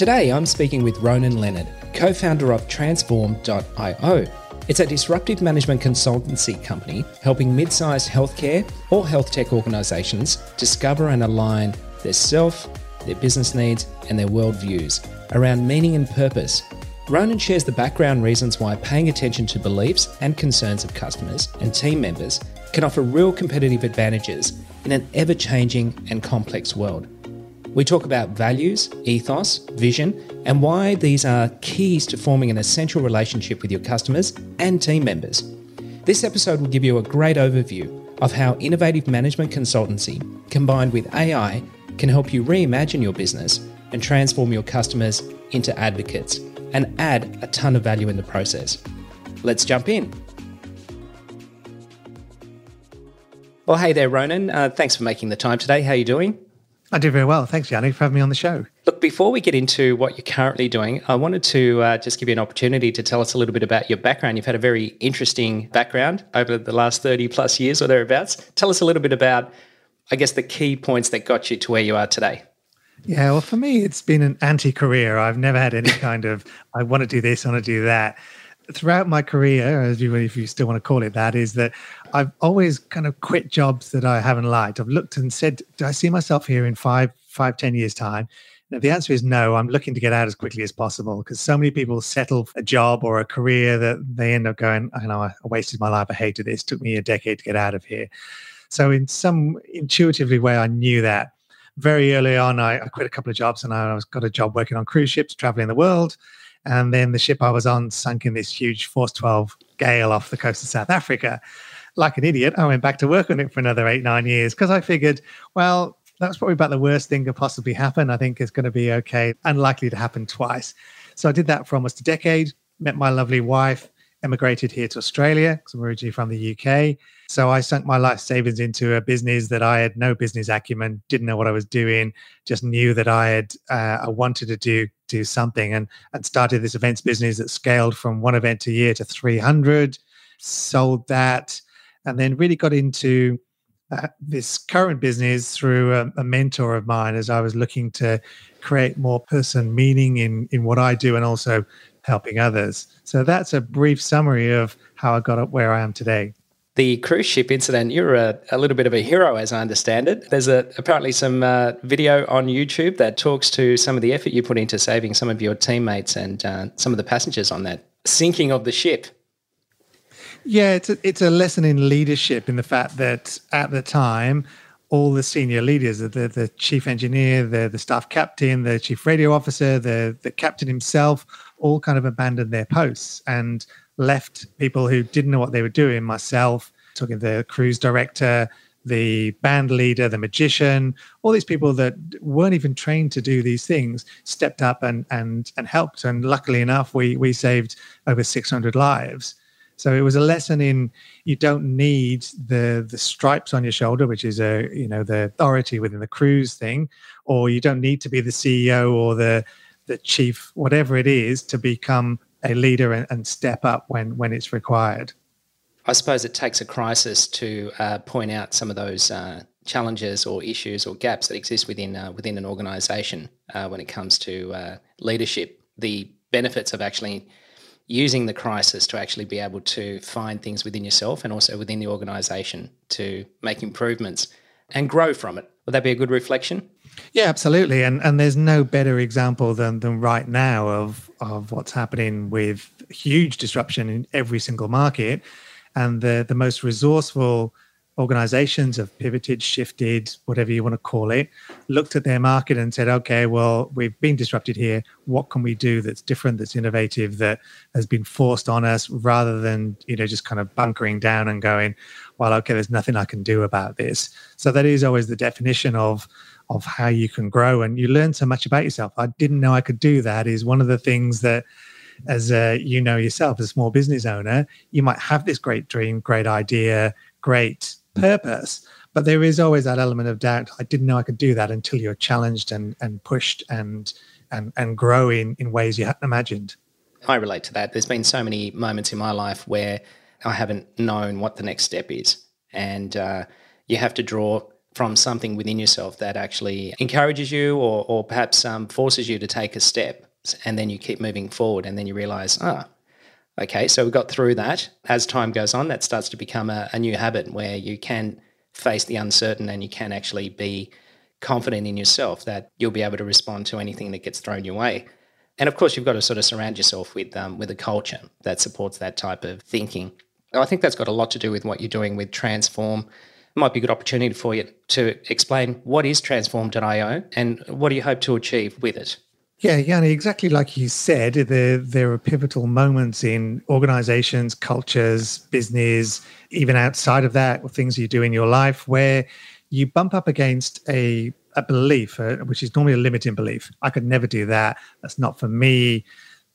Today, I'm speaking with Ronan Leonard, co founder of Transform.io. It's a disruptive management consultancy company helping mid sized healthcare or health tech organizations discover and align their self, their business needs, and their worldviews around meaning and purpose. Ronan shares the background reasons why paying attention to beliefs and concerns of customers and team members can offer real competitive advantages in an ever changing and complex world. We talk about values, ethos, vision, and why these are keys to forming an essential relationship with your customers and team members. This episode will give you a great overview of how innovative management consultancy combined with AI can help you reimagine your business and transform your customers into advocates and add a ton of value in the process. Let's jump in. Well, hey there, Ronan. Uh, thanks for making the time today. How are you doing? I do very well. Thanks, Yanni, for having me on the show. Look, before we get into what you're currently doing, I wanted to uh, just give you an opportunity to tell us a little bit about your background. You've had a very interesting background over the last 30 plus years or thereabouts. Tell us a little bit about, I guess, the key points that got you to where you are today. Yeah, well, for me, it's been an anti career. I've never had any kind of, I want to do this, I want to do that throughout my career, as you, if you still want to call it that, is that I've always kind of quit jobs that I haven't liked. I've looked and said, do I see myself here in five, five, ten years time? Now, the answer is no. I'm looking to get out as quickly as possible because so many people settle a job or a career that they end up going, I know I wasted my life. I hated this. It took me a decade to get out of here. So, in some intuitively way, I knew that. Very early on, I, I quit a couple of jobs and I was got a job working on cruise ships, traveling the world. And then the ship I was on sunk in this huge Force 12 gale off the coast of South Africa. Like an idiot, I went back to work on it for another eight, nine years because I figured, well, that's probably about the worst thing could possibly happen. I think it's going to be okay, unlikely to happen twice. So I did that for almost a decade, met my lovely wife, emigrated here to Australia because I'm originally from the UK. So I sunk my life savings into a business that I had no business acumen, didn't know what I was doing, just knew that I had uh, I wanted to do do something, and and started this events business that scaled from one event a year to 300. Sold that, and then really got into uh, this current business through a, a, mentor of mine as I was looking to create more person meaning in in what I do and also helping others. So that's a brief summary of how I got up where I am today the cruise ship incident, you're a, a, little bit of a hero, as I understand it. There's a, apparently some uh, video on YouTube that talks to some of the effort you put into saving some of your teammates and uh, some of the passengers on that sinking of the ship. Yeah, it's a, it's a lesson in leadership in the fact that at the time, all the senior leaders, the, the chief engineer, the, the staff captain, the chief radio officer, the, the captain himself, all kind of abandoned their posts. And left people who didn't know what they were doing, myself, talking to the cruise director, the band leader, the magician, all these people that weren't even trained to do these things stepped up and and and helped. And luckily enough, we we saved over 600 lives. So it was a lesson in you don't need the the stripes on your shoulder, which is a you know the authority within the cruise thing, or you don't need to be the CEO or the the chief, whatever it is, to become a leader and, and step up when when it's required. I suppose it takes a crisis to uh, point out some of those uh, challenges or issues or gaps that exist within uh, within an organisation uh, when it comes to uh, leadership. The benefits of actually using the crisis to actually be able to find things within yourself and also within the organisation to make improvements and grow from it. Would that be a good reflection? Yeah, absolutely. And and there's no better example than than right now of of what's happening with huge disruption in every single market. And the the most resourceful organizations have pivoted, shifted, whatever you want to call it, looked at their market and said, okay, well, we've been disrupted here. What can we do that's different, that's innovative, that has been forced on us rather than, you know, just kind of bunkering down and going, well, okay, there's nothing I can do about this. So that is always the definition of of how you can grow and you learn so much about yourself. I didn't know I could do that is one of the things that as you know yourself as a small business owner, you might have this great dream, great idea, great purpose, but there is always that element of doubt. I didn't know I could do that until you're challenged and and pushed and and and grow in, in ways you hadn't imagined. I relate to that. There's been so many moments in my life where I haven't known what the next step is. And uh, you have to draw from something within yourself that actually encourages you or, or perhaps um, forces you to take a step. And then you keep moving forward. And then you realize, ah, okay, so we got through that. As time goes on, that starts to become a, a new habit where you can face the uncertain and you can actually be confident in yourself that you'll be able to respond to anything that gets thrown your way. And of course, you've got to sort of surround yourself with um, with a culture that supports that type of thinking. I think that's got a lot to do with what you're doing with Transform. It might be a good opportunity for you to explain what is Transform.io and what do you hope to achieve with it. Yeah, Yanni, exactly like you said, there, there are pivotal moments in organizations, cultures, business, even outside of that, things you do in your life where you bump up against a a belief, uh, which is normally a limiting belief. I could never do that. That's not for me.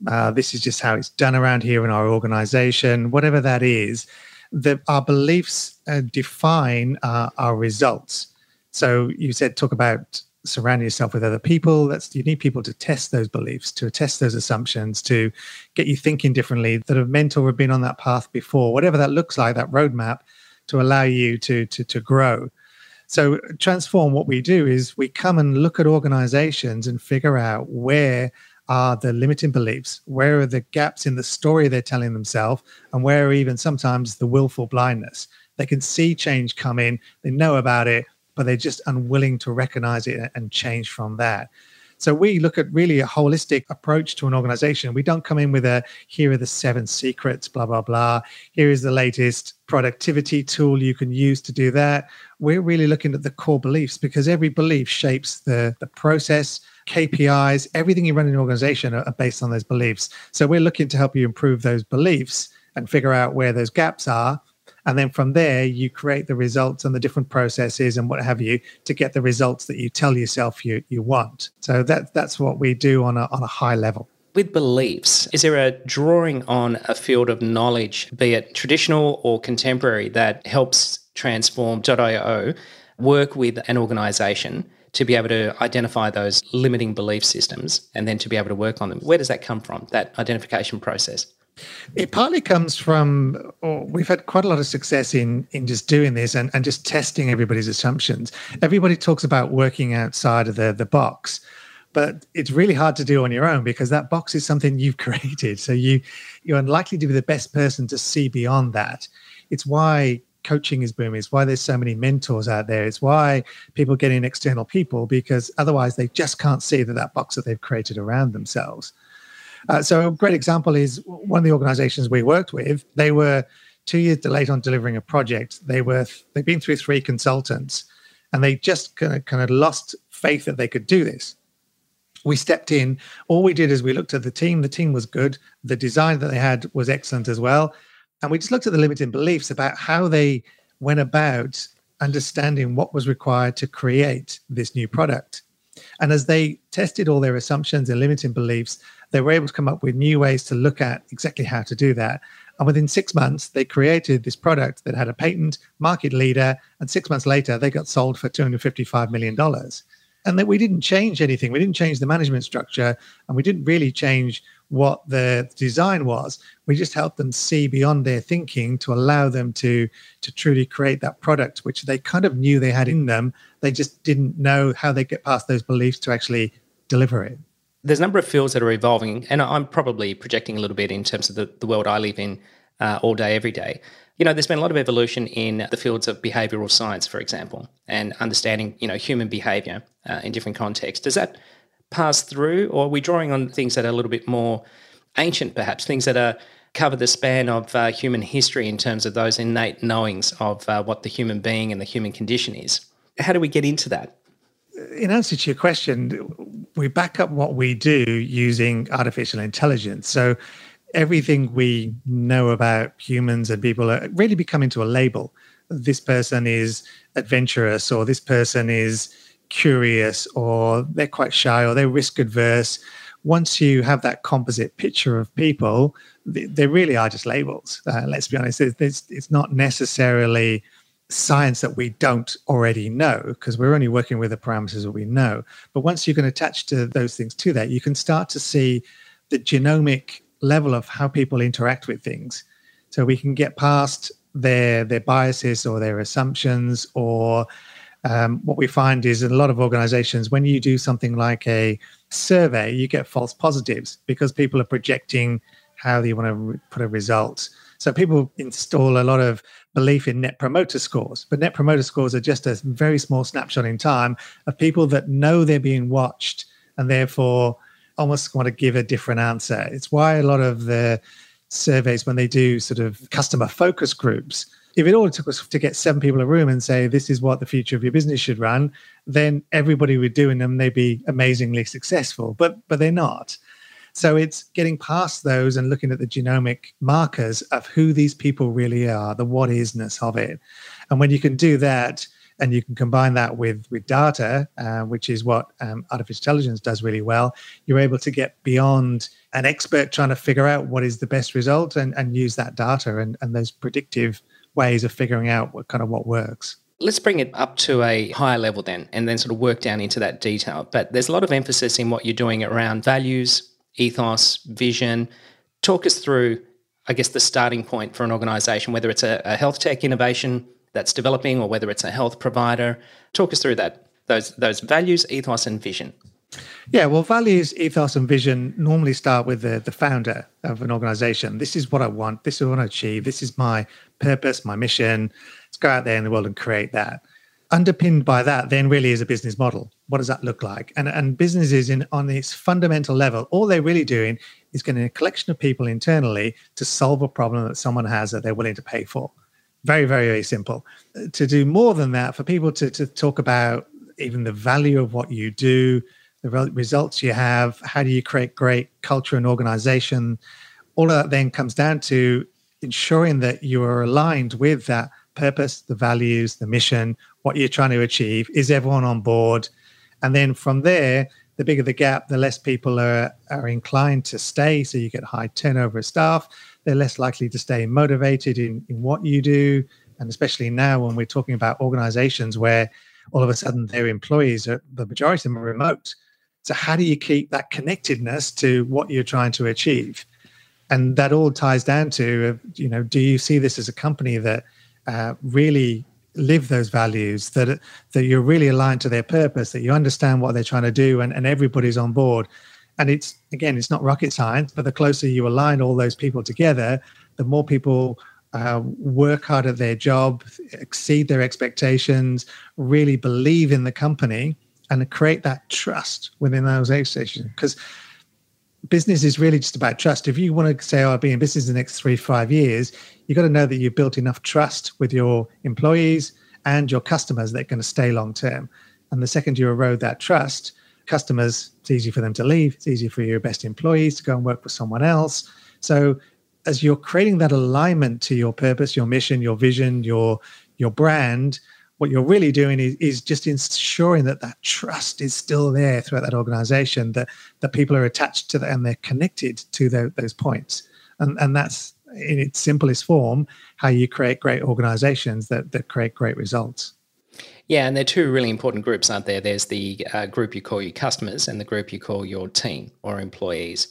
Uh, this is just how it's done around here in our organization. Whatever that is, that our beliefs uh, define uh, our results. So you said talk about surrounding yourself with other people. That's you need people to test those beliefs, to test those assumptions, to get you thinking differently. That a mentor or have been on that path before, whatever that looks like, that roadmap, to allow you to to to grow. So, transform what we do is we come and look at organizations and figure out where are the limiting beliefs, where are the gaps in the story they're telling themselves, and where are even sometimes the willful blindness. They can see change coming, they know about it, but they're just unwilling to recognize it and change from that. So we look at really a holistic approach to an organization. We don't come in with a here are the seven secrets, blah, blah, blah. Here is the latest productivity tool you can use to do that. We're really looking at the core beliefs because every belief shapes the, the process, KPIs, everything you run in an organization are, are based on those beliefs. So we're looking to help you improve those beliefs and figure out where those gaps are. And then from there you create the results and the different processes and what have you to get the results that you tell yourself you, you want. So that that's what we do on a, on a high level. With beliefs, is there a drawing on a field of knowledge, be it traditional or contemporary, that helps transform.io work with an organization to be able to identify those limiting belief systems and then to be able to work on them? Where does that come from, that identification process? It partly comes from oh, we've had quite a lot of success in in just doing this and, and just testing everybody's assumptions. Everybody talks about working outside of the the box, but it's really hard to do on your own because that box is something you've created. So you you're unlikely to be the best person to see beyond that. It's why coaching is booming. It's why there's so many mentors out there. It's why people get in external people because otherwise they just can't see that that box that they've created around themselves. Uh, so a great example is one of the organizations we worked with. They were two years delayed on delivering a project. They were they've been through three consultants, and they just kind of kind of lost faith that they could do this. We stepped in. All we did is we looked at the team. The team was good. The design that they had was excellent as well. And we just looked at the limiting beliefs about how they went about understanding what was required to create this new product. And as they tested all their assumptions and limiting beliefs, they were able to come up with new ways to look at exactly how to do that. And within six months, they created this product that had a patent, market leader, and six months later, they got sold for $255 million. And that we didn't change anything. We didn't change the management structure, and we didn't really change what the design was. We just helped them see beyond their thinking to allow them to to truly create that product, which they kind of knew they had in them. They just didn't know how they get past those beliefs to actually deliver it there's a number of fields that are evolving, and I'm probably projecting a little bit in terms of the, the world I live in uh, all day, every day. You know, there's been a lot of evolution in the fields of behavioral science, for example, and understanding, you know, human behavior uh, in different contexts. Does that pass through, or are we drawing on things that are a little bit more ancient, perhaps, things that are cover the span of uh, human history in terms of those innate knowings of uh, what the human being and the human condition is? How do we get into that? in answer to your question, we back up what we do using artificial intelligence. So everything we know about humans and people are really becoming to a label. This person is adventurous, or this person is curious or they're quite shy or they're risk adverse. Once you have that composite picture of people, they, really are just labels. Uh, let's be honest, it's, it's not necessarily science that we don't already know because we're only working with the parameters that we know. But once you can attach to those things to that, you can start to see the genomic level of how people interact with things. So we can get past their their biases or their assumptions or um, what we find is in a lot of organizations when you do something like a survey you get false positives because people are projecting how they want to re- put a result so people install a lot of belief in net promoter scores, but net promoter scores are just a very small snapshot in time of people that know they're being watched and therefore almost want to give a different answer. It's why a lot of the surveys, when they do sort of customer focus groups, if it all took us to get seven people in a room and say this is what the future of your business should run, then everybody would do them. They'd be amazingly successful, but but they're not. So it's getting past those and looking at the genomic markers of who these people really are, the what isness of it. And when you can do that, and you can combine that with with data, uh, which is what um, artificial intelligence does really well. You're able to get beyond an expert trying to figure out what is the best result and, and use that data and, and those predictive ways of figuring out what kind of what works. Let's bring it up to a higher level then, and then sort of work down into that detail. But there's a lot of emphasis in what you're doing around values, ethos, vision. Talk us through, I guess, the starting point for an organization, whether it's a, a health tech innovation that's developing or whether it's a health provider. Talk us through that, those, those values, ethos, and vision. Yeah, well, values, ethos, and vision normally start with the, the founder of an organization. This is what I want. This is what I want to achieve. This is my purpose, my mission. Let's go out there in the world and create that underpinned by that then really is a business model what does that look like and and businesses in on its fundamental level all they're really doing is getting a collection of people internally to solve a problem that someone has that they're willing to pay for very very very simple to do more than that for people to, to talk about even the value of what you do the results you have how do you create great culture and organization all of that then comes down to ensuring that you are aligned with that purpose, the values, the mission, what you're trying to achieve. Is everyone on board? And then from there, the bigger the gap, the less people are, are inclined to stay. So you get high turnover of staff. They're less likely to stay motivated in, in what you do. And especially now when we're talking about organizations where all of a sudden their employees are the majority of them are remote. So how do you keep that connectedness to what you're trying to achieve? And that all ties down to, you know, do you see this as a company that uh, really live those values that that you're really aligned to their purpose that you understand what they're trying to do and, and everybody's on board and it's again it's not rocket science but the closer you align all those people together the more people uh, work hard at their job exceed their expectations really believe in the company and create that trust within those organizations because business is really just about trust. If you want to say, oh, I'll be in business in the next three, five years, you've got to know that you've built enough trust with your employees and your customers that are going to stay long term. And the second you erode that trust, customers, it's easy for them to leave. It's easy for your best employees to go and work with someone else. So as you're creating that alignment to your purpose, your mission, your vision, your your brand, what you're really doing is, is just ensuring that that trust is still there throughout that organization that that people are attached to that and they're connected to the, those points. And and that's in its simplest form how you create great organizations that that create great results. Yeah and there are two really important groups aren't there there's the uh, group you call your customers and the group you call your team or employees.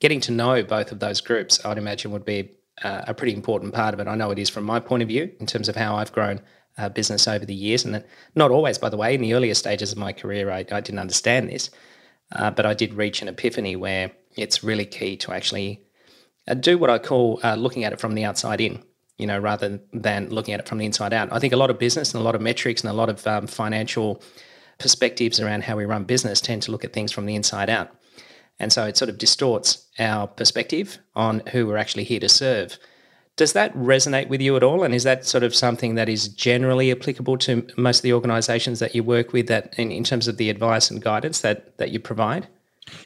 Getting to know both of those groups i'd imagine would be uh, a pretty important part of it. I know it is from my point of view in terms of how i've grown uh, business over the years. And not always, by the way, in the earlier stages of my career, I, I didn't understand this. Uh, but I did reach an epiphany where it's really key to actually uh, do what I call uh, looking at it from the outside in, you know, rather than looking at it from the inside out. I think a lot of business and a lot of metrics and a lot of um, financial perspectives around how we run business tend to look at things from the inside out. And so it sort of distorts our perspective on who we're actually here to serve. Does that resonate with you at all? And is that sort of something that is generally applicable to most of the organizations that you work with that in, in terms of the advice and guidance that, that you provide?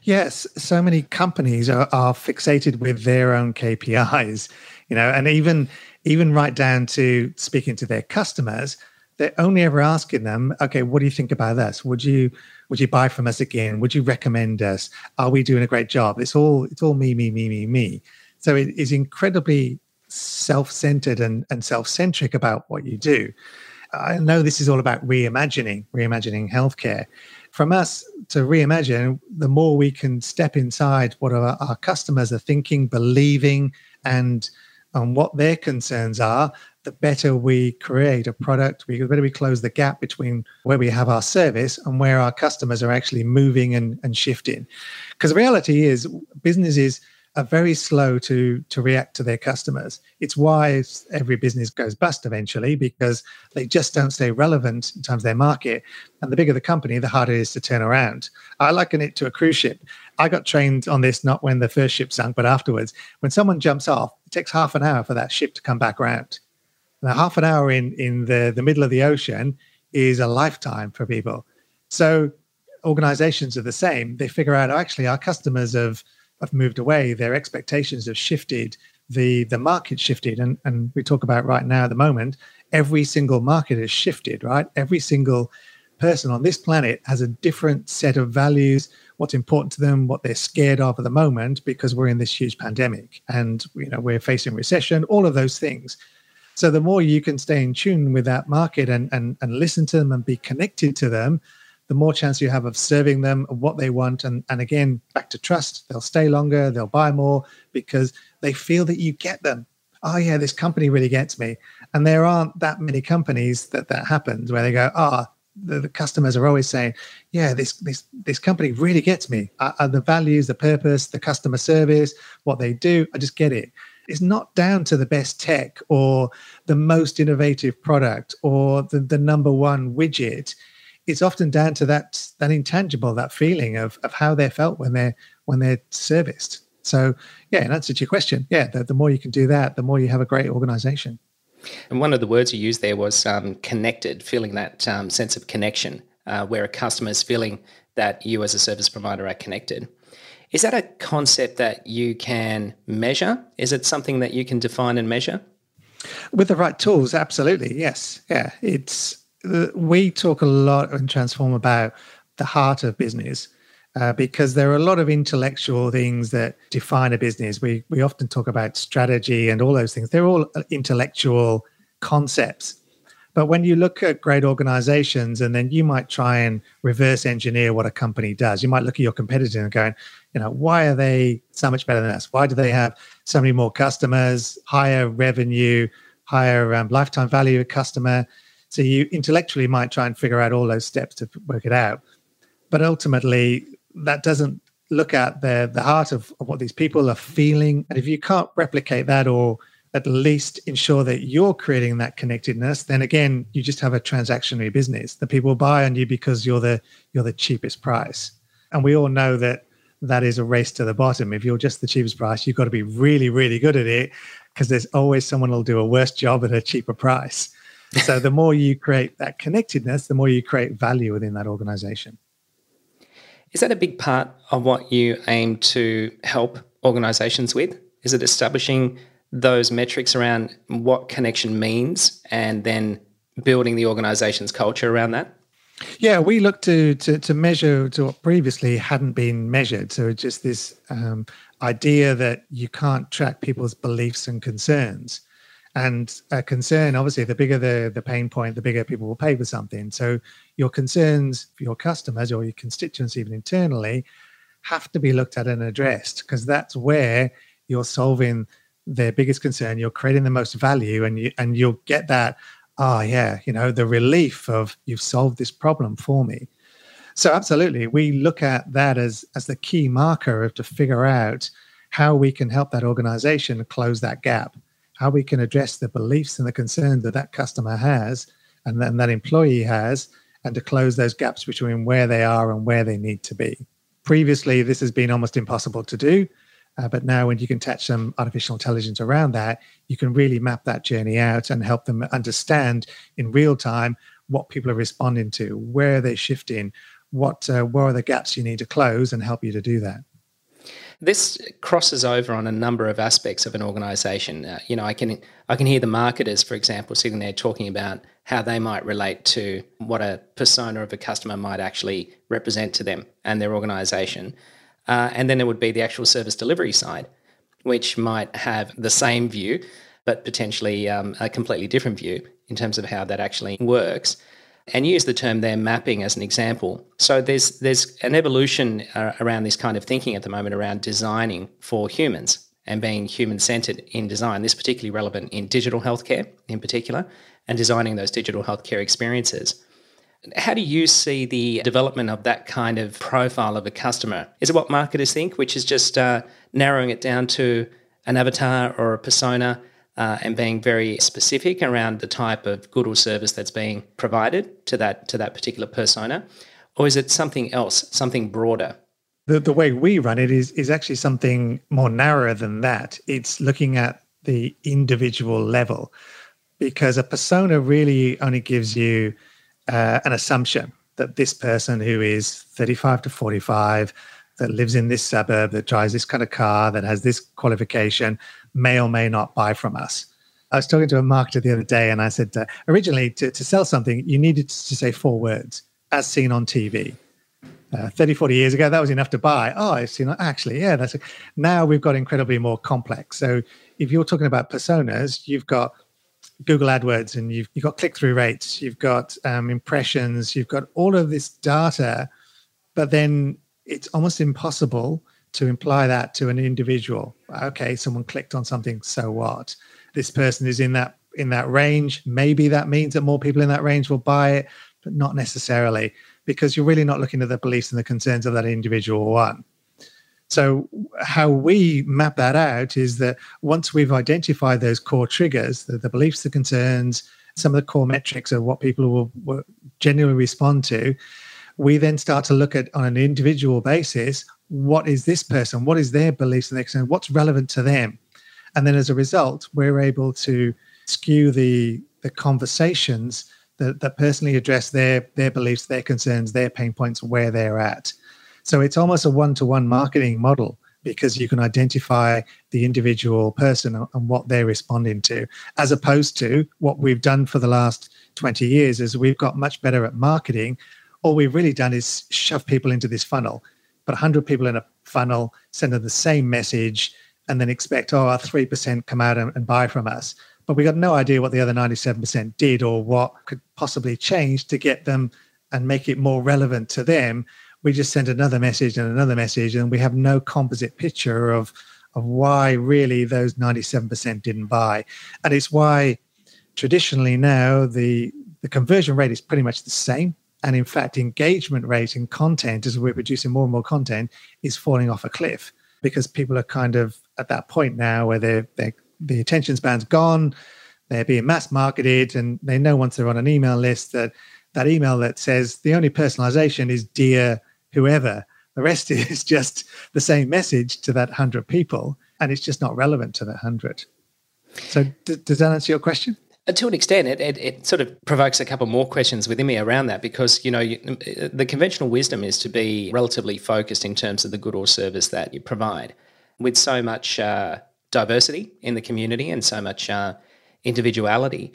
Yes, so many companies are, are fixated with their own KPIs, you know, and even even right down to speaking to their customers, they're only ever asking them, okay, what do you think about us? Would you would you buy from us again? Would you recommend us? Are we doing a great job? It's all it's all me, me, me, me, me. So it is incredibly self-centered and, and self-centric about what you do. I know this is all about reimagining, reimagining healthcare. From us to reimagine, the more we can step inside what our, our customers are thinking, believing, and and what their concerns are, the better we create a product, we, the better we close the gap between where we have our service and where our customers are actually moving and, and shifting. Because the reality is, businesses are very slow to to react to their customers. It's why every business goes bust eventually because they just don't stay relevant in terms of their market. And the bigger the company, the harder it is to turn around. I liken it to a cruise ship. I got trained on this not when the first ship sunk, but afterwards. When someone jumps off, it takes half an hour for that ship to come back around. Now, half an hour in in the, the middle of the ocean is a lifetime for people. So organizations are the same. They figure out, oh, actually, our customers have have moved away. Their expectations have shifted. The the market shifted, and and we talk about right now at the moment. Every single market has shifted. Right, every single person on this planet has a different set of values what's important to them what they're scared of at the moment because we're in this huge pandemic and you know we're facing recession all of those things so the more you can stay in tune with that market and and, and listen to them and be connected to them the more chance you have of serving them what they want. And, and again, back to trust, they'll stay longer, they'll buy more because they feel that you get them. Oh, yeah, this company really gets me. And there aren't that many companies that that happens where they go, ah, oh, the, the, customers are always saying, "Yeah, this this this company really gets me. Uh, uh, the values, the purpose, the customer service, what they do, I just get it." It's not down to the best tech or the most innovative product or the, the number one widget it's often down to that that intangible, that feeling of of how they felt when they're when they're serviced. So yeah, in answer to your question, yeah, the, the more you can do that, the more you have a great organization. And one of the words you used there was um, connected, feeling that um, sense of connection, uh, where a customer is feeling that you as a service provider are connected. Is that a concept that you can measure? Is it something that you can define and measure? With the right tools, absolutely. Yes. Yeah. It's we talk a lot in Transform about the heart of business. Uh, because there are a lot of intellectual things that define a business. We we often talk about strategy and all those things. They're all uh, intellectual concepts. But when you look at great organizations, and then you might try and reverse engineer what a company does, you might look at your competitor and going, you know, why are they so much better than us? Why do they have so many more customers, higher revenue, higher um, lifetime value of customer? So you intellectually might try and figure out all those steps to work it out. But ultimately, that doesn't look at the, the heart of, of what these people are feeling. And if you can't replicate that or at least ensure that you're creating that connectedness, then again, you just have a transactionary business. The people buy on you because you're the you're the cheapest price. And we all know that that is a race to the bottom. If you're just the cheapest price, you've got to be really, really good at it because there's always someone who'll do a worse job at a cheaper price so the more you create that connectedness, the more you create value within that organization. Is that a big part of what you aim to help organizations with? Is it establishing those metrics around what connection means and then building the organization's culture around that? Yeah, we look to to, to measure to what previously hadn't been measured. So just this um, idea that you can't track people's beliefs and concerns and a concern obviously the bigger the the pain point the bigger people will pay for something. So your concerns for your customers or your constituents even internally have to be looked at and addressed because that's where you're solving their biggest concern. You're creating the most value and you and you'll get that oh yeah you know the relief of you've solved this problem for me. So absolutely we look at that as as the key marker of to figure out how we can help that organization close that gap how we can address the beliefs and the concerns that that customer has and then that employee has, and to close those gaps between where they are and where they need to be. Previously, this has been almost impossible to do. Uh, but now, when you can attach some artificial intelligence around that, you can really map that journey out and help them understand in real time what people are responding to, where they're shifting, what uh, where are the gaps you need to close, and help you to do that. This crosses over on a number of aspects of an organization. Uh, you know, I can I can hear the marketers, for example, sitting there talking about how they might relate to what a persona of a customer might actually represent to them and their organization. Uh, and then there would be the actual service delivery side, which might have the same view, but potentially um, a completely different view in terms of how that actually works and use the term there mapping as an example. So there's there's an evolution uh, around this kind of thinking at the moment around designing for humans and being human centered in design. This is particularly relevant in digital healthcare in particular and designing those digital healthcare experiences. How do you see the development of that kind of profile of a customer? Is it what marketers think, which is just uh, narrowing it down to an avatar or a persona uh, and being very specific around the type of good or service that's being provided to that to that particular persona, or is it something else, something broader? The the way we run it is is actually something more narrower than that. It's looking at the individual level, because a persona really only gives you uh, an assumption that this person who is 35 to 45 that lives in this suburb that drives this kind of car that has this qualification may or may not buy from us. I was talking to a marketer the other day and I said, uh, originally to, to sell something, you needed to say four words, as seen on TV. Uh, 30, 40 years ago, that was enough to buy. Oh, I've seen actually, yeah, that's a, now we've got incredibly more complex. So if you're talking about personas, you've got Google AdWords and you've, you've got click through rates, you've got um, impressions, you've got all of this data, but then it's almost impossible to imply that to an individual. Okay, someone clicked on something, so what? This person is in that in that range. Maybe that means that more people in that range will buy it, but not necessarily because you're really not looking at the beliefs and the concerns of that individual one. So, how we map that out is that once we've identified those core triggers, the, the beliefs, the concerns, some of the core metrics of what people will, will genuinely respond to, we then start to look at on an individual basis what is this person? What is their beliefs and their? What's relevant to them? And then as a result, we're able to skew the the conversations that, that personally address their their beliefs, their concerns, their pain points, where they're at. So it's almost a one-to-one marketing model because you can identify the individual person and what they're responding to, as opposed to what we've done for the last 20 years is we've got much better at marketing. All we've really done is shove people into this funnel put 100 people in a funnel, send them the same message, and then expect, oh, our 3% come out and, and buy from us. But we got no idea what the other 97% did or what could possibly change to get them and make it more relevant to them. We just send another message and another message, and we have no composite picture of, of why really those 97% didn't buy. And it's why traditionally now the, the conversion rate is pretty much the same and in fact, engagement rate in content as we're producing more and more content is falling off a cliff because people are kind of at that point now where they're, they're the attention span's gone, they're being mass marketed, and they know once they're on an email list that that email that says the only personalization is dear whoever. The rest is just the same message to that hundred people, and it's just not relevant to that hundred. So, d- does that answer your question? To an extent, it, it, it, sort of provokes a couple more questions within me around that because, you know, you, the conventional wisdom is to be relatively focused in terms of the good or service that you provide. With so much uh, diversity in the community and so much uh, individuality,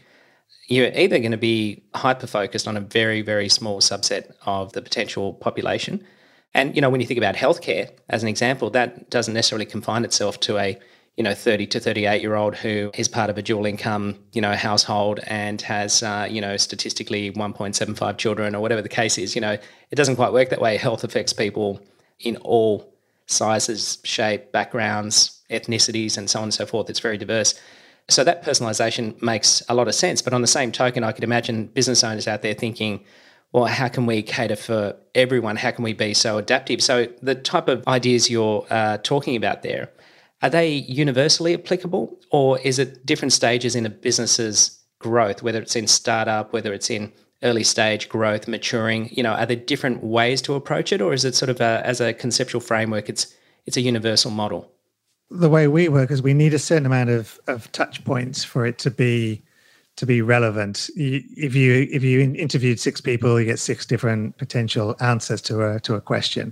you're either going to be hyper focused on a very, very small subset of the potential population. And, you know, when you think about healthcare as an example, that doesn't necessarily confine itself to a you know, 30 to 38 year old who is part of a dual income, you know, household and has, uh, you know, statistically 1.75 children or whatever the case is, you know, it doesn't quite work that way. Health affects people in all sizes, shape, backgrounds, ethnicities, and so on and so forth. It's very diverse. So that personalization makes a lot of sense. But on the same token, I could imagine business owners out there thinking, well, how can we cater for everyone? How can we be so adaptive? So the type of ideas you're uh, talking about there, are they universally applicable or is it different stages in a business's growth, whether it's in startup, whether it's in early stage growth, maturing, you know, are there different ways to approach it or is it sort of a, as a conceptual framework, it's, it's a universal model? The way we work is we need a certain amount of, of touch points for it to be to be relevant. If you if you interviewed six people, you get six different potential answers to a to a question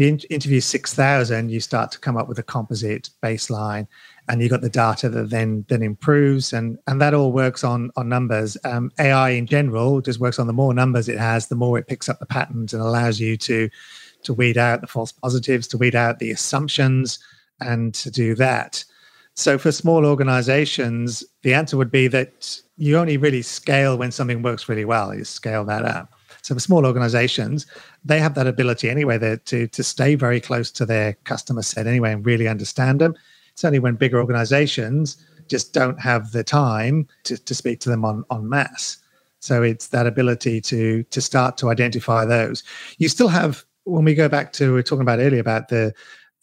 you interview 6,000, you start to come up with a composite baseline and you've got the data that then then improves and and that all works on on numbers. Um, ai in general just works on the more numbers it has the more it picks up the patterns and allows you to to weed out the false positives to weed out the assumptions and to do that. So for small organizations the answer would be that you only really scale when something works really well. You scale that up so for small organizations they have that ability anyway to to stay very close to their customer set anyway and really understand them it's only when bigger organizations just don't have the time to, to speak to them on, on mass. So it's that ability to to start to identify those. You still have when we go back to we were talking about earlier about the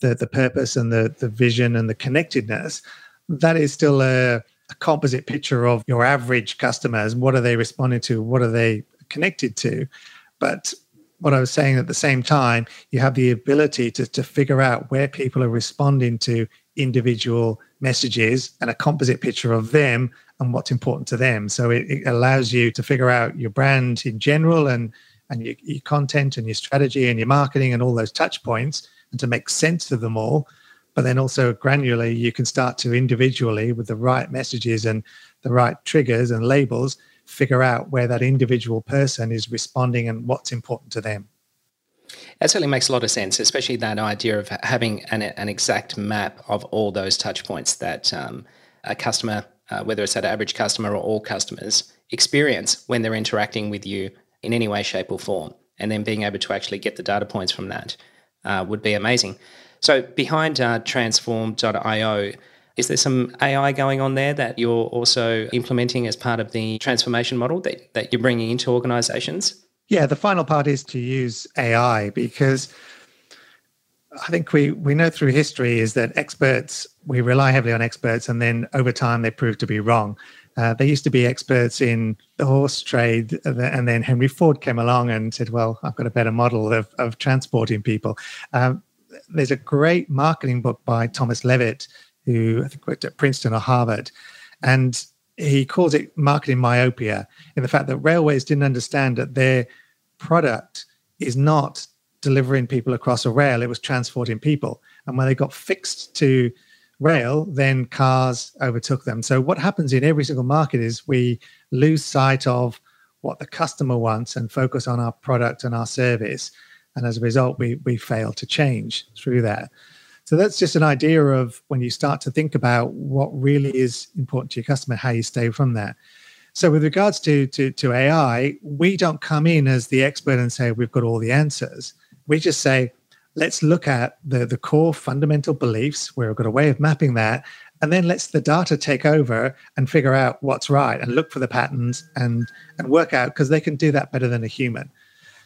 the, the purpose and the the vision and the connectedness. That is still a, a composite picture of your average customers. What are they responding to? What are they connected to? But what I was saying at the same time, you have the ability to, to figure out where people are responding to individual messages and a composite picture of them and what's important to them. So it, it allows you to figure out your brand in general and and your, your, content and your strategy and your marketing and all those touch points and to make sense of them all. But then also granularly, you can start to individually with the right messages and the right triggers and labels figure out where that individual person is responding and what's important to them. That certainly makes a lot of sense, especially that idea of having an, an exact map of all those touch points that um, a customer, uh, whether it's an average customer or all customers, experience when they're interacting with you in any way, shape, or form. And then being able to actually get the data points from that uh, would be amazing. So, behind uh, transform.io, is there some AI going on there that you're also implementing as part of the transformation model that, that you're bringing into organizations? Yeah, the final part is to use AI because I think we we know through history is that experts we rely heavily on experts, and then over time they prove to be wrong. Uh, they used to be experts in the horse trade, and then Henry Ford came along and said, "Well, I've got a better model of of transporting people." Um, there's a great marketing book by Thomas Levitt, who I think worked at Princeton or Harvard, and he calls it marketing myopia in the fact that railways didn't understand that their product is not delivering people across a rail, it was transporting people. And when they got fixed to rail, then cars overtook them. So, what happens in every single market is we lose sight of what the customer wants and focus on our product and our service. And as a result, we, we fail to change through that. So that's just an idea of when you start to think about what really is important to your customer, how you stay from that. So with regards to, to, to AI, we don't come in as the expert and say we've got all the answers. We just say, let's look at the, the core fundamental beliefs. We've got a way of mapping that. And then let's the data take over and figure out what's right and look for the patterns and, and work out because they can do that better than a human.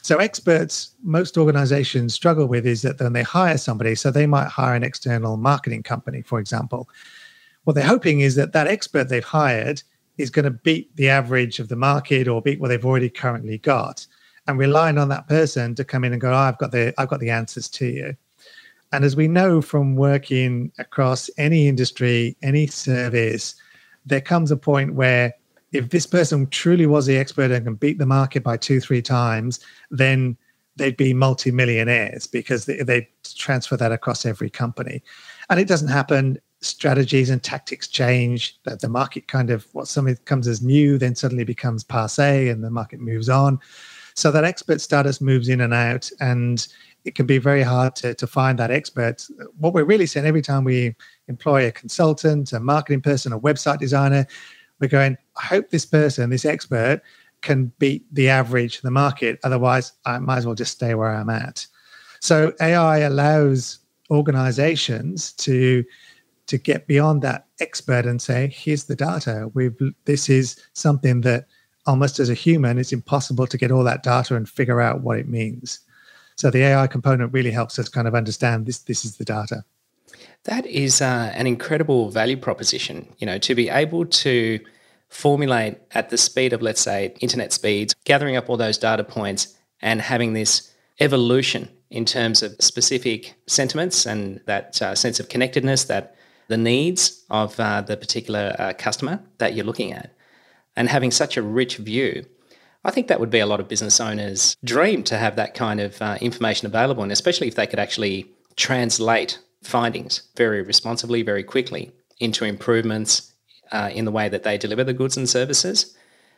So experts, most organizations struggle with is that when they hire somebody, so they might hire an external marketing company, for example. What they're hoping is that that expert they've hired is going to beat the average of the market or beat what they've already currently got, and relying on that person to come in and go, oh, "I've got the I've got the answers to you." And as we know from working across any industry, any service, there comes a point where if this person truly was the expert and can beat the market by two, three times, then they'd be multimillionaires because they, they transfer that across every company. And it doesn't happen. Strategies and tactics change. That the market kind of what something comes as new, then suddenly becomes passe, and the market moves on. So that expert status moves in and out, and it can be very hard to, to find that expert. What we're really saying every time we employ a consultant, a marketing person, a website designer, we're going, I hope this person, this expert, can beat the average, the market. Otherwise, I might as well just stay where I'm at. So AI allows organizations to to get beyond that expert and say, here's the data. We've this is something that almost as a human, it's impossible to get all that data and figure out what it means. So the AI component really helps us kind of understand this. This is the data. That is uh, an incredible value proposition. You know, to be able to formulate at the speed of, let's say, internet speeds, gathering up all those data points and having this evolution in terms of specific sentiments and that uh, sense of connectedness, that the needs of uh, the particular uh, customer that you're looking at, and having such a rich view. I think that would be a lot of business owners' dream to have that kind of uh, information available, and especially if they could actually translate findings very responsibly, very quickly into improvements uh, in the way that they deliver the goods and services.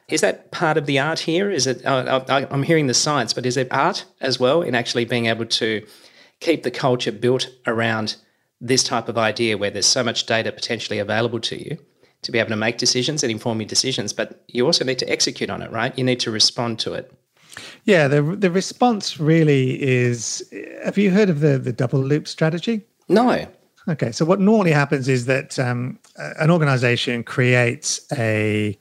Is that part of the art here? Is it? Uh, I'm hearing the science, but is it art as well in actually being able to keep the culture built around this type of idea where there's so much data potentially available to you to be able to make decisions and inform your decisions, but you also need to execute on it, right? You need to respond to it. Yeah, the the response really is. Have you heard of the the double loop strategy? No. Okay, so what normally happens is that um, an organization creates a,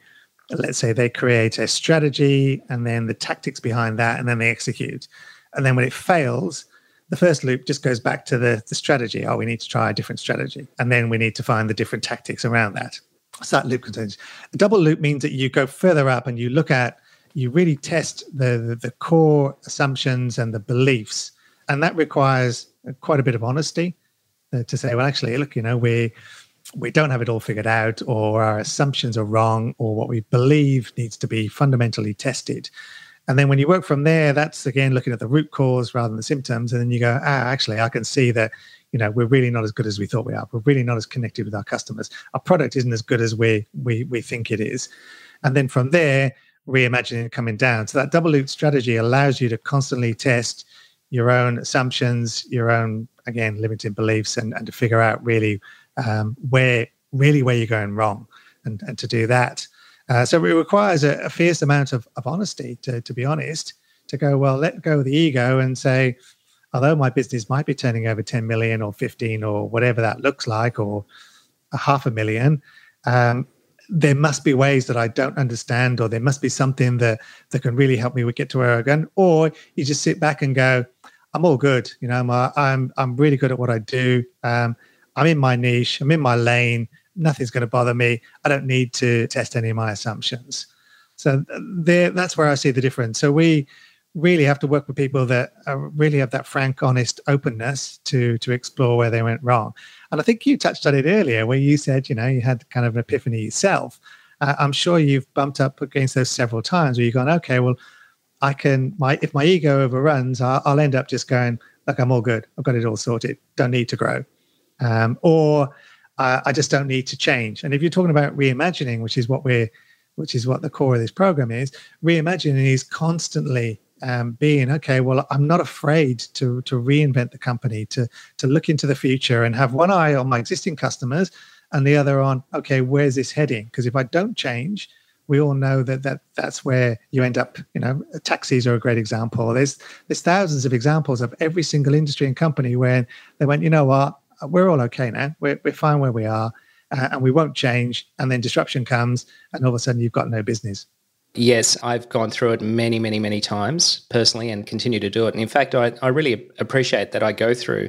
let's say they create a strategy and then the tactics behind that, and then they execute. And then when it fails, the first loop just goes back to the, the strategy. Oh, we need to try a different strategy. And then we need to find the different tactics around that. So that loop continues. A double loop means that you go further up and you look at, you really test the, the, the core assumptions and the beliefs. And that requires quite a bit of honesty to say, well, actually, look, you know, we we don't have it all figured out, or our assumptions are wrong, or what we believe needs to be fundamentally tested. And then when you work from there, that's again looking at the root cause rather than the symptoms. And then you go, ah, actually, I can see that, you know, we're really not as good as we thought we are. We're really not as connected with our customers. Our product isn't as good as we we we think it is. And then from there, reimagining it coming down. So that double loop strategy allows you to constantly test your own assumptions, your own again limiting beliefs, and, and to figure out really um, where really where you're going wrong, and and to do that. Uh, so it requires a, a, fierce amount of, of honesty to to be honest to go well let go of the ego and say although my business might be turning over 10 million or 15 or whatever that looks like or a half a million um, there must be ways that I don't understand, or there must be something that that can really help me get to where I'm going. Or you just sit back and go, I'm all good. You know, I'm I'm I'm really good at what I do. Um, I'm in my niche. I'm in my lane. Nothing's going to bother me. I don't need to test any of my assumptions. So there, that's where I see the difference. So we really have to work with people that really have that frank, honest openness to to explore where they went wrong. And I think you touched on it earlier, where you said, you know, you had kind of an epiphany yourself. Uh, I'm sure you've bumped up against those several times where you've gone, okay, well, I can my if my ego overruns, I'll, I'll end up just going like I'm all good. I've got it all sorted. Don't need to grow, um, or uh, I just don't need to change. And if you're talking about reimagining, which is what we're which is what the core of this program is, reimagining is constantly um, being okay. Well, I'm not afraid to to reinvent the company, to to look into the future, and have one eye on my existing customers and the other on okay, where's this heading? Because if I don't change, we all know that that that's where you end up. You know, taxis are a great example. There's there's thousands of examples of every single industry and company where they went, you know what, we're all okay now. We're we're fine where we are, uh, and we won't change. And then disruption comes, and all of a sudden you've got no business. Yes, I've gone through it many, many, many times personally and continue to do it. And in fact, I, I really appreciate that I go through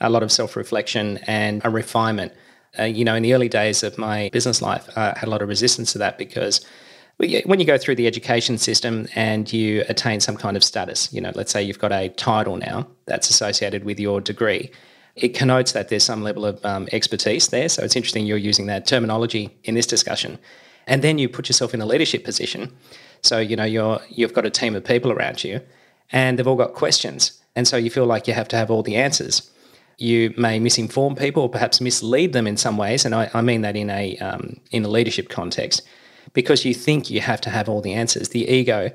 a lot of self reflection and a refinement uh, you know, in the early days of my business life, I had a lot of resistance to that because when you go through the education system and you attain some kind of status, you know, let's say you've got a title now that's associated with your degree, it connotes that there's some level of um, expertise there. So it's interesting you're using that terminology in this discussion. And then you put yourself in a leadership position. So, you know, you're, you've got a team of people around you and they've all got questions. And so you feel like you have to have all the answers you may misinform people or perhaps mislead them in some ways, and I, I mean that in a um, in a leadership context, because you think you have to have all the answers. The ego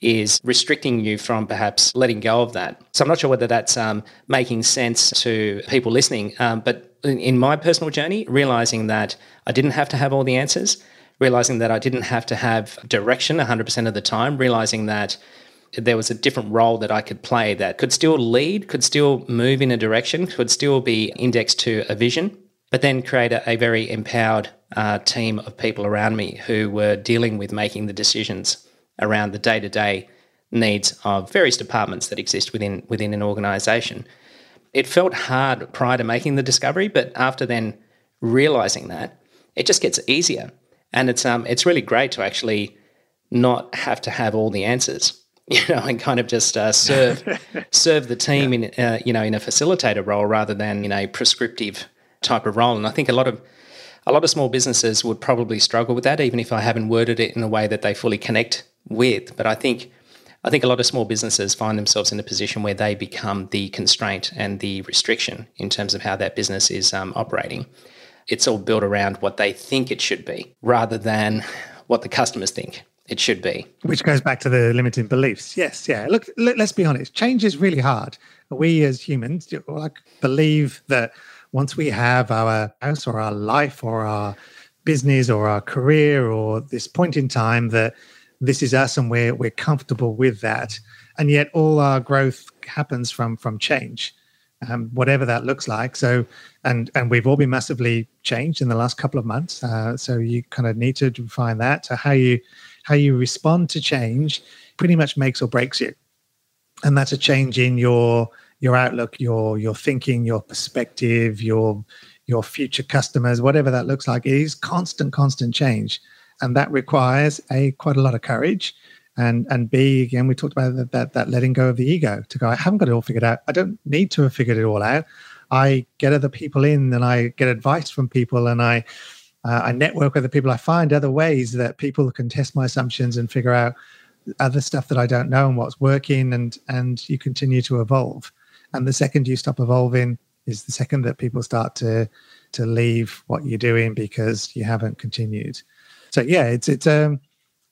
is restricting you from perhaps letting go of that. So I'm not sure whether that's um, making sense to people listening, um, but in, in my personal journey, realizing that I didn't have to have all the answers, realizing that I didn't have to have direction 100% of the time, realizing that there was a different role that I could play that could still lead, could still move in a direction, could still be indexed to a vision, but then create a, a very empowered uh, team of people around me who were dealing with making the decisions around the day to day needs of various departments that exist within within an organization. It felt hard prior to making the discovery, but after then realizing that, it just gets easier. And it's um it's really great to actually not have to have all the answers you know, and kind of just uh, serve serve the team yeah. in uh, you know in a facilitator role rather than in a prescriptive type of role. And I think a lot of a lot of small businesses would probably struggle with that, even if I haven't worded it in a way that they fully connect with. But I think I think a lot of small businesses find themselves in a position where they become the constraint and the restriction in terms of how that business is um, operating. It's all built around what they think it should be rather than what the customers think it should be. Which goes back to the limiting beliefs. Yes, yeah. Look, let, us be honest. Change is really hard. We as humans like believe that once we have our house or our life or our business or our career or this point in time that this is us and we're we're comfortable with that and yet all our growth happens from from change um, whatever that looks like so and and we've all been massively changed in the last couple of months uh, so you kind of need to define that to how you how you respond to change pretty much makes or breaks you. And that's a change in your your outlook your your thinking your perspective your your future customers whatever that looks like it is constant constant change. And that requires a quite a lot of courage and and b again we talked about that, that that letting go of the ego to go i haven't got it all figured out. I don't need to have figured it all out. I get other people in and i get advice from people and i uh, i network with other people i find other ways that people can test my assumptions and figure out other stuff that i don't know and what's working and and you continue to evolve and the second you stop evolving is the second that people start to to leave what you're doing because you haven't continued so yeah, it's it's um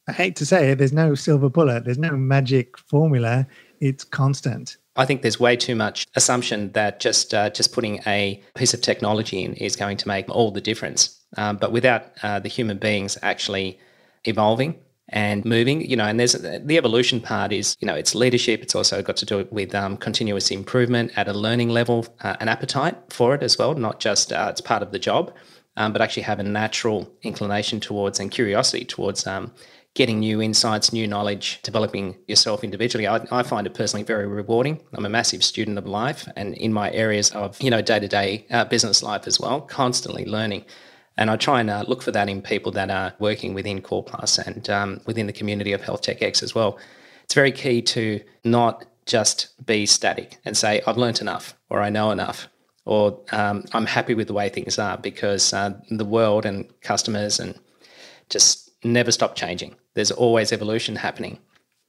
I hate to say it, there's no silver bullet, there's no magic formula. It's constant. I think there's way too much assumption that just uh, just putting a piece of technology in is going to make all the difference. Um, but without uh, the human beings actually evolving and moving, you know, and there's the evolution part is, you know, it's leadership. It's also got to do with um, continuous improvement at a learning level, uh, an appetite for it as well, not just uh, it's part of the job um, but actually have a natural inclination towards and curiosity towards um, getting new insights, new knowledge, developing yourself individually. I, I, find it personally very rewarding. I'm a massive student of life, and in my areas of you know day to day business life as well, constantly learning. And I try and uh, look for that in people that are working within Core Plus and um, within the community of Health Tech X as well. It's very key to not just be static and say, I've learnt enough or I know enough or um, I'm happy with the way things are because uh, the world and customers and just never stop changing. There's always evolution happening.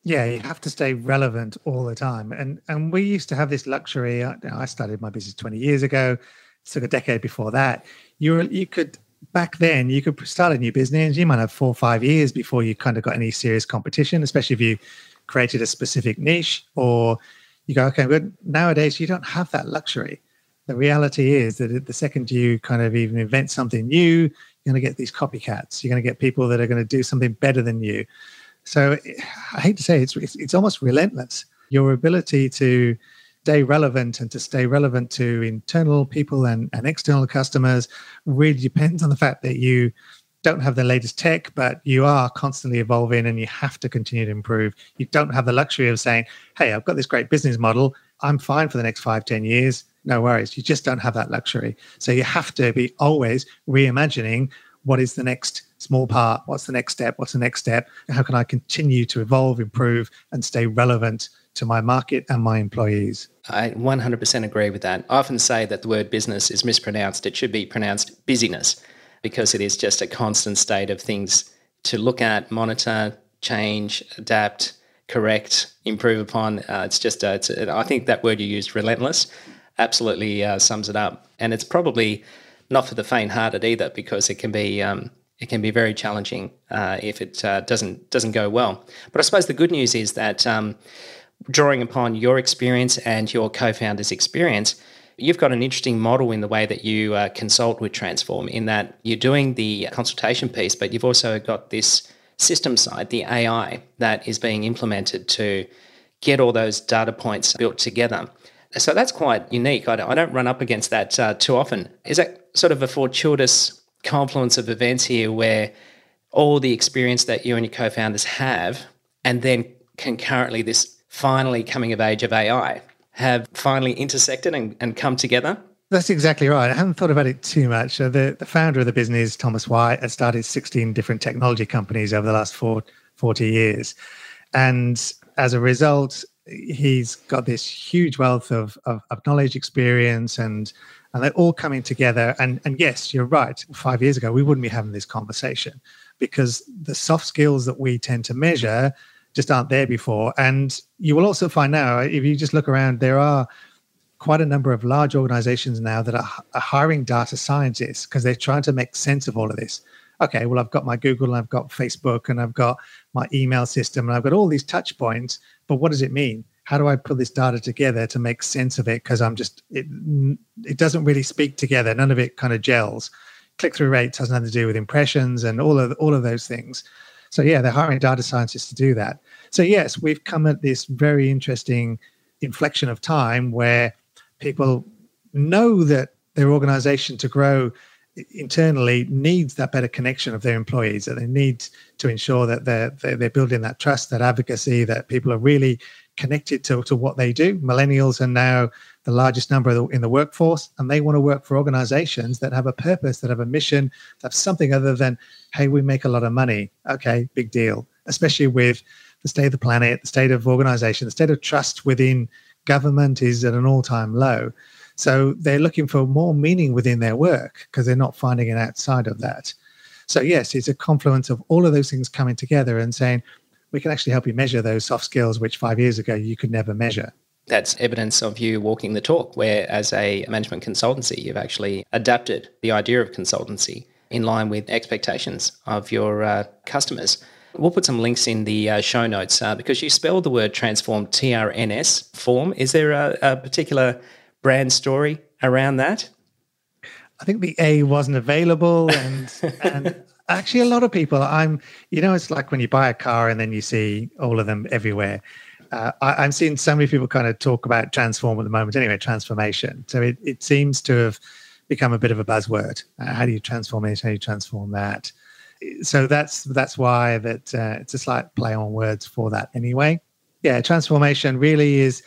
Yeah, you have to stay relevant all the time. And and we used to have this luxury. I, I started my business 20 years ago. It took a decade before that. You were, you could back then you could start a new business. You might have four or five years before you kind of got any serious competition, especially if you created a specific niche or you go okay. But nowadays you don't have that luxury the reality is that the second you kind of even invent something new, you're going to get these copycats. You're going to get people that are going to do something better than you. So I hate to say it, it's, it's, it's almost relentless. Your ability to stay relevant and to stay relevant to internal people and, and external customers really depends on the fact that you don't have the latest tech, but you are constantly evolving and you have to continue to improve. You don't have the luxury of saying, hey, I've got this great business model. I'm fine for the next five, ten years no worries. You just don't have that luxury. So you have to be always reimagining what is the next small part? What's the next step? What's the next step? How can I continue to evolve, improve, and stay relevant to my market and my employees? I 100% agree with that. I often say that the word business is mispronounced. It should be pronounced busyness because it is just a constant state of things to look at, monitor, change, adapt, correct, improve upon. Uh, it's just, uh, it's, I think that word you used, relentless, absolutely uh, sums it up. And it's probably not for the faint-hearted either, because it can be um, it can be very challenging uh, if it uh, doesn't doesn't go well. But I suppose the good news is that um, drawing upon your experience and your co-founder's experience, you've got an interesting model in the way that you uh, consult with Trnsform. In that you're doing the consultation piece, but you've also got this system side, the AI that is being implemented to get all those data points built together. So that's quite unique. I don't, I don't run up against that uh, too often. Is that sort of a fortuitous confluence of events here where all the experience that you and your co founders have, and then concurrently this finally coming of age of AI, have finally intersected and, and come together? That's exactly right. I haven't thought about it too much. The, the founder of the business, Thomas White, has started 16 different technology companies over the last four, 40 years. And as a result, he's got this huge wealth of, of, of, knowledge, experience, and and they're all coming together. And and yes, you're right. Five years ago, we wouldn't be having this conversation because the soft skills that we tend to measure just aren't there before. And you will also find now, if you just look around, there are quite a number of large organizations now that are, are hiring data scientists because they're trying to make sense of all of this. Okay, well, I've got my Google and I've got Facebook and I've got my email system and I've got all these touch points, but what does it mean? How do I put this data together to make sense of it? Because I'm just, it, it doesn't really speak together. None of it kind of gels. Click through rates has nothing to do with impressions and all of, all of those things. So, yeah, they're hiring data scientists to do that. So, yes, we've come at this very interesting inflection of time where people know that their organization to grow internally needs that better connection of their employees that they need to ensure that they're, they're building that trust that advocacy that people are really connected to, to what they do millennials are now the largest number in the workforce and they want to work for organizations that have a purpose that have a mission that have something other than hey we make a lot of money okay big deal especially with the state of the planet the state of organization the state of trust within government is at an all-time low so they're looking for more meaning within their work because they're not finding it outside of that. So, yes, it's a confluence of all of those things coming together and saying, we can actually help you measure those soft skills, which five years ago you could never measure. That's evidence of you walking the talk, where as a management consultancy, you've actually adapted the idea of consultancy in line with expectations of your uh, customers. We'll put some links in the uh, show notes uh, because you spelled the word transform TRNS form. Is there a, a particular brand story around that? I think the A wasn't available, and and actually a lot of people. I'm, you know, it's like when you buy a car and then you see all of them everywhere. Uh, I, am seeing so many people kind of talk about transform at the moment. Anyway, transformation. So it it seems to have become a bit of a buzzword. Uh, how do you transform it? How do you transform that? So that's that's why that uh, it's a slight play on words for that. Anyway, yeah, transformation really is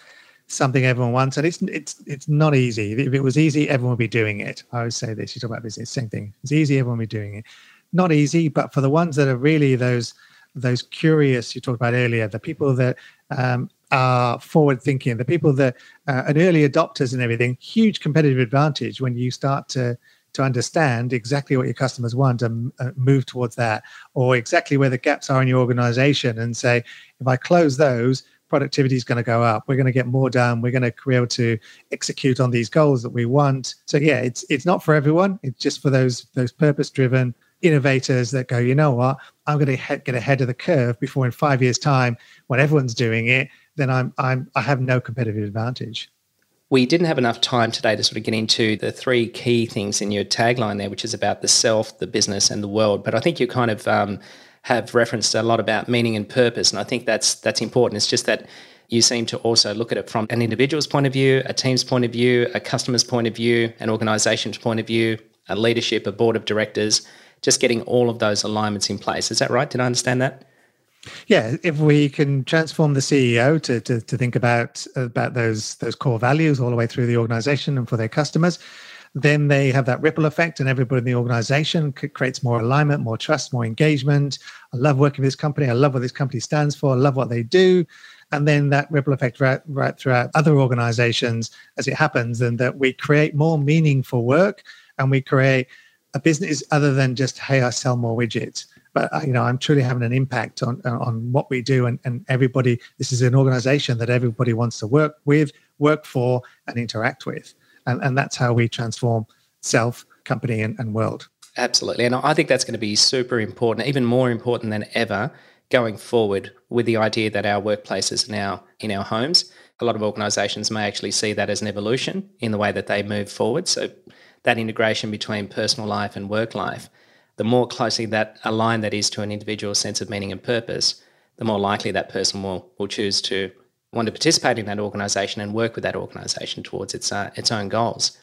something everyone wants, and it's it's it's not easy. If it was easy, everyone would be doing it. I always say this. You talk about business, same thing. It's easy, everyone would be doing it. Not easy, but for the ones that are really those those curious you talked about earlier, the people that um, are forward thinking, the people that uh, and early adopters and everything, huge competitive advantage when you start to to understand exactly what your customers want and uh, move towards that, or exactly where the gaps are in your organization, and say, if I close those, productivity is going to go up. We're going to get more done. We're going to be able to execute on these goals that we want. So yeah, it's it's not for everyone. It's just for those those purpose driven innovators that go, you know what, I'm going to he- get ahead of the curve before in five years' time, when everyone's doing it, then I'm I'm I have no competitive advantage. We didn't have enough time today to sort of get into the three key things in your tagline there, which is about the self, the business, and the world. But I think you kind of um, have referenced a lot about meaning and purpose, and I think that's that's important. It's just that you seem to also look at it from an individual's point of view, a team's point of view, a customer's point of view, an organization's point of view, a leadership, a board of directors, just getting all of those alignments in place. Is that right? Did I understand that? Yeah, if we can transform the CEO to, to, to think about about those those core values all the way through the organization and for their customers, then they have that ripple effect and everybody in the organization creates more alignment more trust more engagement i love working with this company i love what this company stands for i love what they do and then that ripple effect right, right throughout other organizations as it happens and that we create more meaningful work and we create a business other than just hey i sell more widgets but uh, you know i'm truly having an impact on on what we do and, and everybody this is an organization that everybody wants to work with work for and interact with and, and that's how we transform self, company, and, and world. Absolutely. And I think that's going to be super important, even more important than ever going forward with the idea that our workplaces are now in our homes. A lot of organizations may actually see that as an evolution in the way that they move forward. So that integration between personal life and work life, the more closely that aligned that is to an individual's sense of meaning and purpose, the more likely that person will, will choose to want to participate in that organisation and work with that organisation towards its uh, its own goals.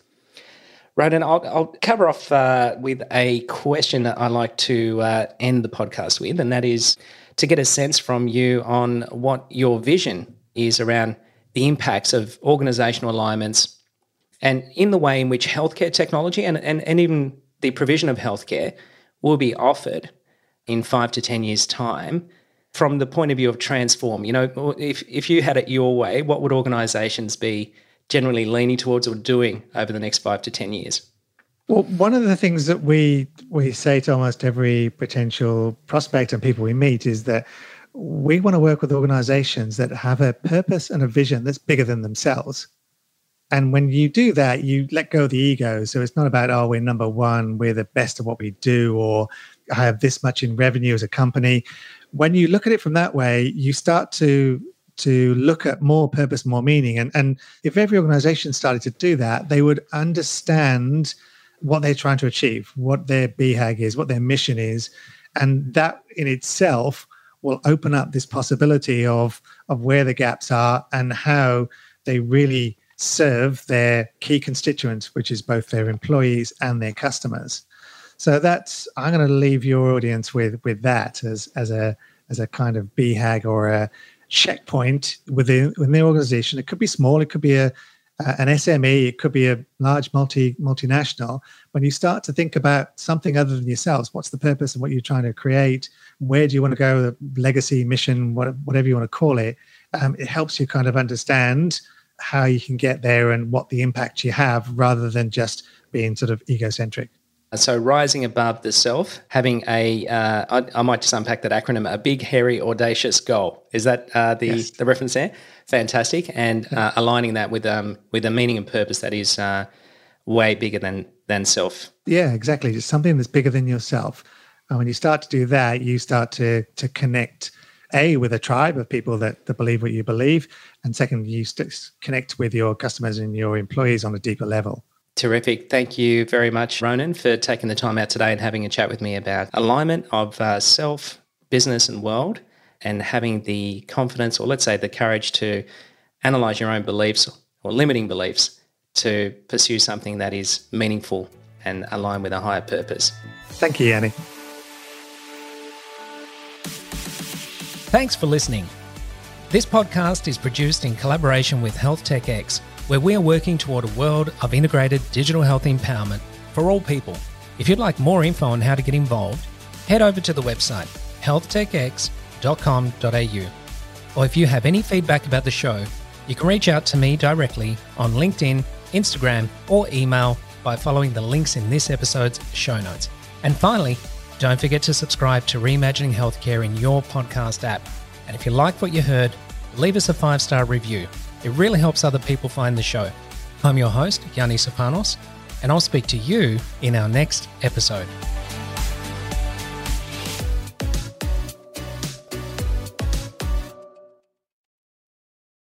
Ronan, I'll, I'll cover off uh, with a question that I like to uh, end the podcast with, and that is to get a sense from you on what your vision is around the impacts of organisational alignments and in the way in which healthcare technology and, and, and even the provision of healthcare will be offered in five to 10 years' time from the point of view of transform, you know, if, if you had it your way, what would organizations be generally leaning towards or doing over the next five to 10 years? Well, one of the things that we we say to almost every potential prospect and people we meet is that we want to work with organizations that have a purpose and a vision that's bigger than themselves. And when you do that, you let go of the ego. So it's not about, oh, we're number one, we're the best at what we do, or I have this much in revenue as a company. When you look at it from that way, you start to to look at more purpose, more meaning. And and if every organization started to do that, they would understand what they're trying to achieve, what their BHAG is, what their mission is. And that in itself will open up this possibility of of where the gaps are and how they really serve their key constituents, which is both their employees and their customers. So that's I'm going to leave your audience with with that as as a as a kind of BHAG or a checkpoint within within the organization. It could be small, it could be a an SME, it could be a large multi multinational. When you start to think about something other than yourselves, what's the purpose and what you're trying to create? Where do you want to go? Legacy, mission, whatever you want to call it. Um, it helps you kind of understand how you can get there and what the impact you have rather than just being sort of egocentric. So, rising above the self, having a, uh, I, I, might just unpack that acronym, a big, hairy, audacious goal. Is that uh, the, yes. the reference there? Fantastic. And uh, aligning that with, um, with a meaning and purpose that is uh, way bigger than, than self. Yeah, exactly. Just something that's bigger than yourself. And when you start to do that, you start to, to connect a with a tribe of people that, that believe what you believe and second you connect with your customers and your employees on a deeper level Terrific. Thank you very much, Ronan, for taking the time out today and having a chat with me about alignment of uh, self, business, and world, and having the confidence, or let's say the courage to analyze your own beliefs or limiting beliefs to pursue something that is meaningful and aligned with a higher purpose. Thank you, Yanni. Thanks for listening. This podcast is produced in collaboration with Health Tech X, where we are working toward a world of integrated digital health empowerment for all people. If you'd like more info on how to get involved, head over to the website healthtechx.com.au. Or if you have any feedback about the show, you can reach out to me directly on LinkedIn, Instagram, or email by following the links in this episode's show notes. And finally, don't forget to subscribe to Reimagining Healthcare in your podcast app. And if you like what you heard, leave us a five star review. It really helps other people find the show. I'm your host, Yanni Sopanos, and I'll speak to you in our next episode.